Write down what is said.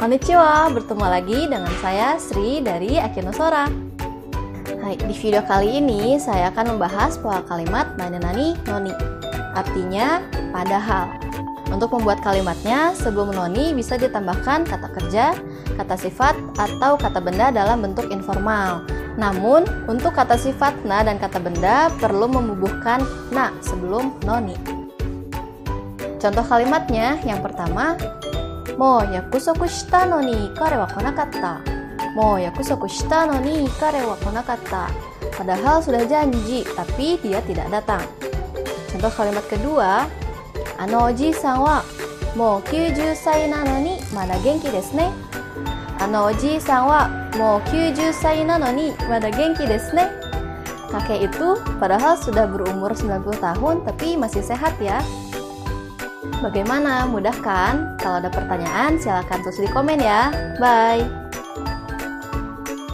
Konnichiwa, bertemu lagi dengan saya Sri dari Akinosora. Hai, di video kali ini saya akan membahas pola kalimat nani noni. Artinya, padahal. Untuk membuat kalimatnya, sebelum noni bisa ditambahkan kata kerja, kata sifat, atau kata benda dalam bentuk informal. Namun, untuk kata sifat na dan kata benda perlu membubuhkan na sebelum noni. Contoh kalimatnya yang pertama, もう約束したのに彼は来なかった。もう約束したのに彼は来なかった。Padahal sudah janji, tapi dia tidak datang. Contoh kalimat kedua, Ano oji san wa mo kyuju sai nano ni mada genki desu ne. Ano oji san wa mo kyuju sai nano ni mada genki desu ne. Kakek itu padahal sudah berumur 90 tahun tapi masih sehat ya. Bagaimana? Mudah kan? Kalau ada pertanyaan, silahkan tulis di komen ya. Bye!